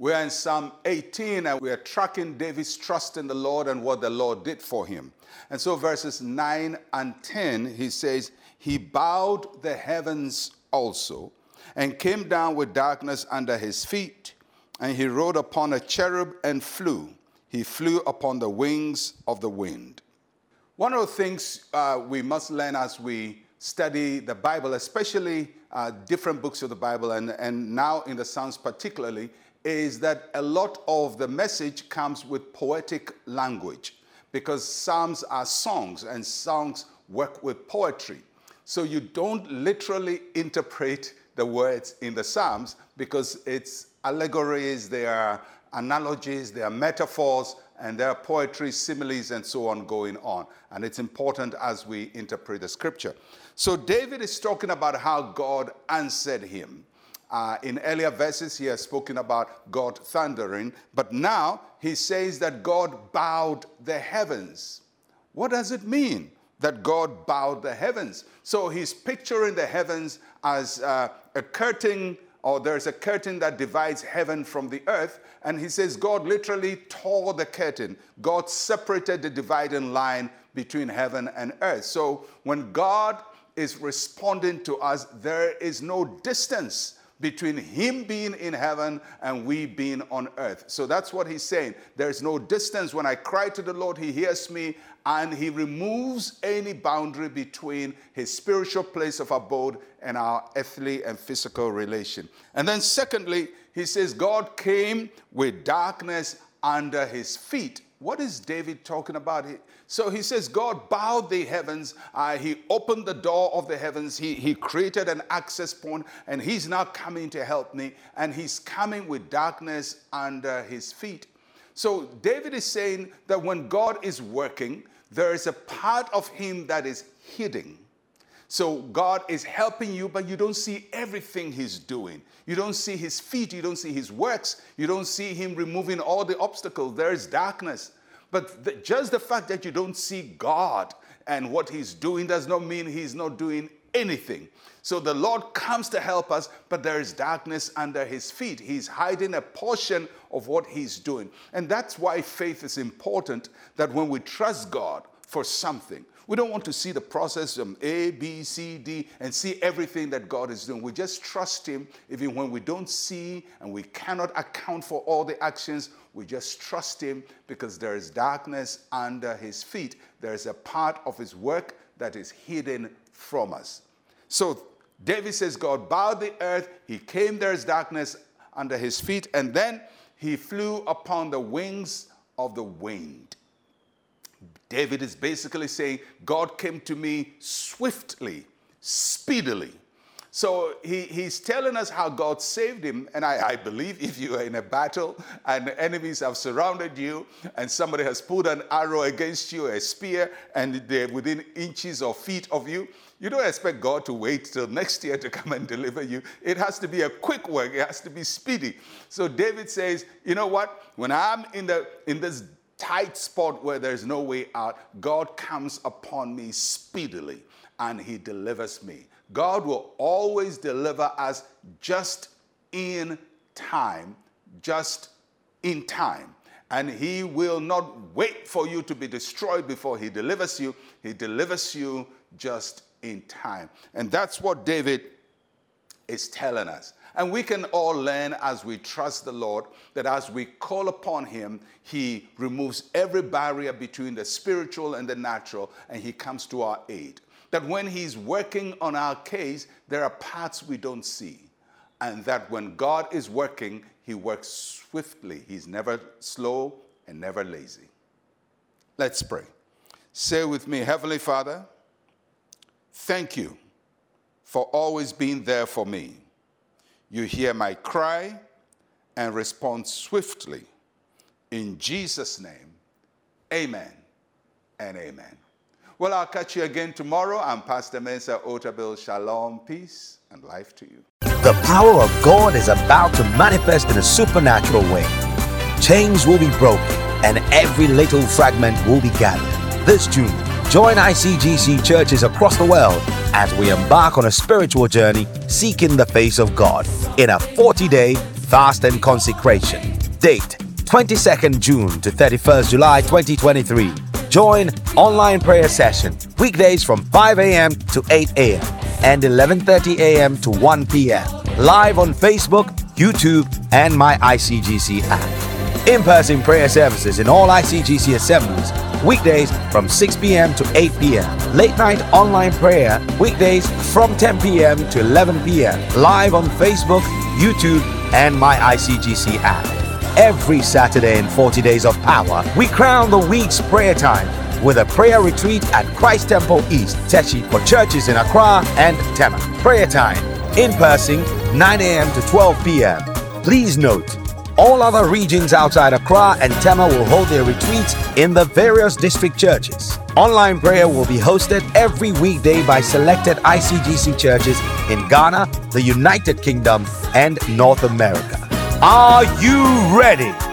We're in Psalm 18 and we're tracking David's trust in the Lord and what the Lord did for him. And so, verses 9 and 10, he says, He bowed the heavens also and came down with darkness under his feet, and he rode upon a cherub and flew. He flew upon the wings of the wind. One of the things uh, we must learn as we study the Bible, especially uh, different books of the Bible, and, and now in the Psalms particularly, is that a lot of the message comes with poetic language because Psalms are songs and songs work with poetry. So you don't literally interpret the words in the Psalms because it's allegories, they are analogies, they are metaphors, and there are poetry, similes, and so on going on. And it's important as we interpret the scripture. So David is talking about how God answered him. Uh, in earlier verses, he has spoken about God thundering, but now he says that God bowed the heavens. What does it mean that God bowed the heavens? So he's picturing the heavens as uh, a curtain or there's a curtain that divides heaven from the earth. And he says God literally tore the curtain. God separated the dividing line between heaven and earth. So when God is responding to us, there is no distance between him being in heaven and we being on earth. So that's what he's saying. There's no distance. When I cry to the Lord, he hears me and he removes any boundary between his spiritual place of abode and our earthly and physical relation. And then, secondly, he says, God came with darkness under his feet. What is David talking about? So he says, God bowed the heavens. Uh, he opened the door of the heavens. He, he created an access point, and he's now coming to help me. And he's coming with darkness under his feet. So David is saying that when God is working, there is a part of him that is hidden. So God is helping you, but you don't see everything He's doing. You don't see His feet, you don't see His works, you don't see Him removing all the obstacles. There is darkness. But the, just the fact that you don't see God and what He's doing does not mean He's not doing anything. So the Lord comes to help us, but there is darkness under His feet. He's hiding a portion of what He's doing. And that's why faith is important that when we trust God for something, we don't want to see the process from A, B, C, D, and see everything that God is doing. We just trust Him, even when we don't see and we cannot account for all the actions. We just trust Him because there is darkness under His feet. There is a part of His work that is hidden from us. So David says, God bowed the earth, He came, there is darkness under His feet, and then He flew upon the wings of the wind. David is basically saying, God came to me swiftly, speedily. So he, he's telling us how God saved him. And I, I, believe if you are in a battle and enemies have surrounded you and somebody has put an arrow against you, a spear, and they're within inches or feet of you, you don't expect God to wait till next year to come and deliver you. It has to be a quick work, it has to be speedy. So David says, you know what? When I'm in, the, in this tight spot where there's no way out, God comes upon me speedily and he delivers me. God will always deliver us just in time, just in time. And he will not wait for you to be destroyed before he delivers you. He delivers you just in time. And that's what David is telling us. And we can all learn as we trust the Lord that as we call upon Him, He removes every barrier between the spiritual and the natural, and He comes to our aid. That when He's working on our case, there are parts we don't see. And that when God is working, He works swiftly. He's never slow and never lazy. Let's pray. Say with me, Heavenly Father, thank you for always being there for me. You hear my cry and respond swiftly. In Jesus' name, amen and amen. Well, I'll catch you again tomorrow. I'm Pastor Mensa Otabil. Shalom, peace, and life to you. The power of God is about to manifest in a supernatural way. Chains will be broken, and every little fragment will be gathered. This June, join ICGC churches across the world as we embark on a spiritual journey seeking the face of God in a 40 day Fast and Consecration. Date 22nd June to 31st July 2023. Join online prayer session weekdays from 5 a.m. to 8 a.m. and 11:30 a.m. to 1 p.m. Live on Facebook, YouTube, and my ICGC app. In-person prayer services in all ICGC assemblies weekdays from 6 p.m. to 8 p.m. Late night online prayer weekdays from 10 p.m. to 11 p.m. Live on Facebook, YouTube, and my ICGC app. Every Saturday in 40 Days of Power, we crown the week's prayer time with a prayer retreat at Christ Temple East, Teshie, for churches in Accra and Tema. Prayer time in person 9 a.m. to 12 p.m. Please note, all other regions outside Accra and Tema will hold their retreats in the various district churches. Online prayer will be hosted every weekday by selected ICGC churches in Ghana, the United Kingdom, and North America. Are you ready?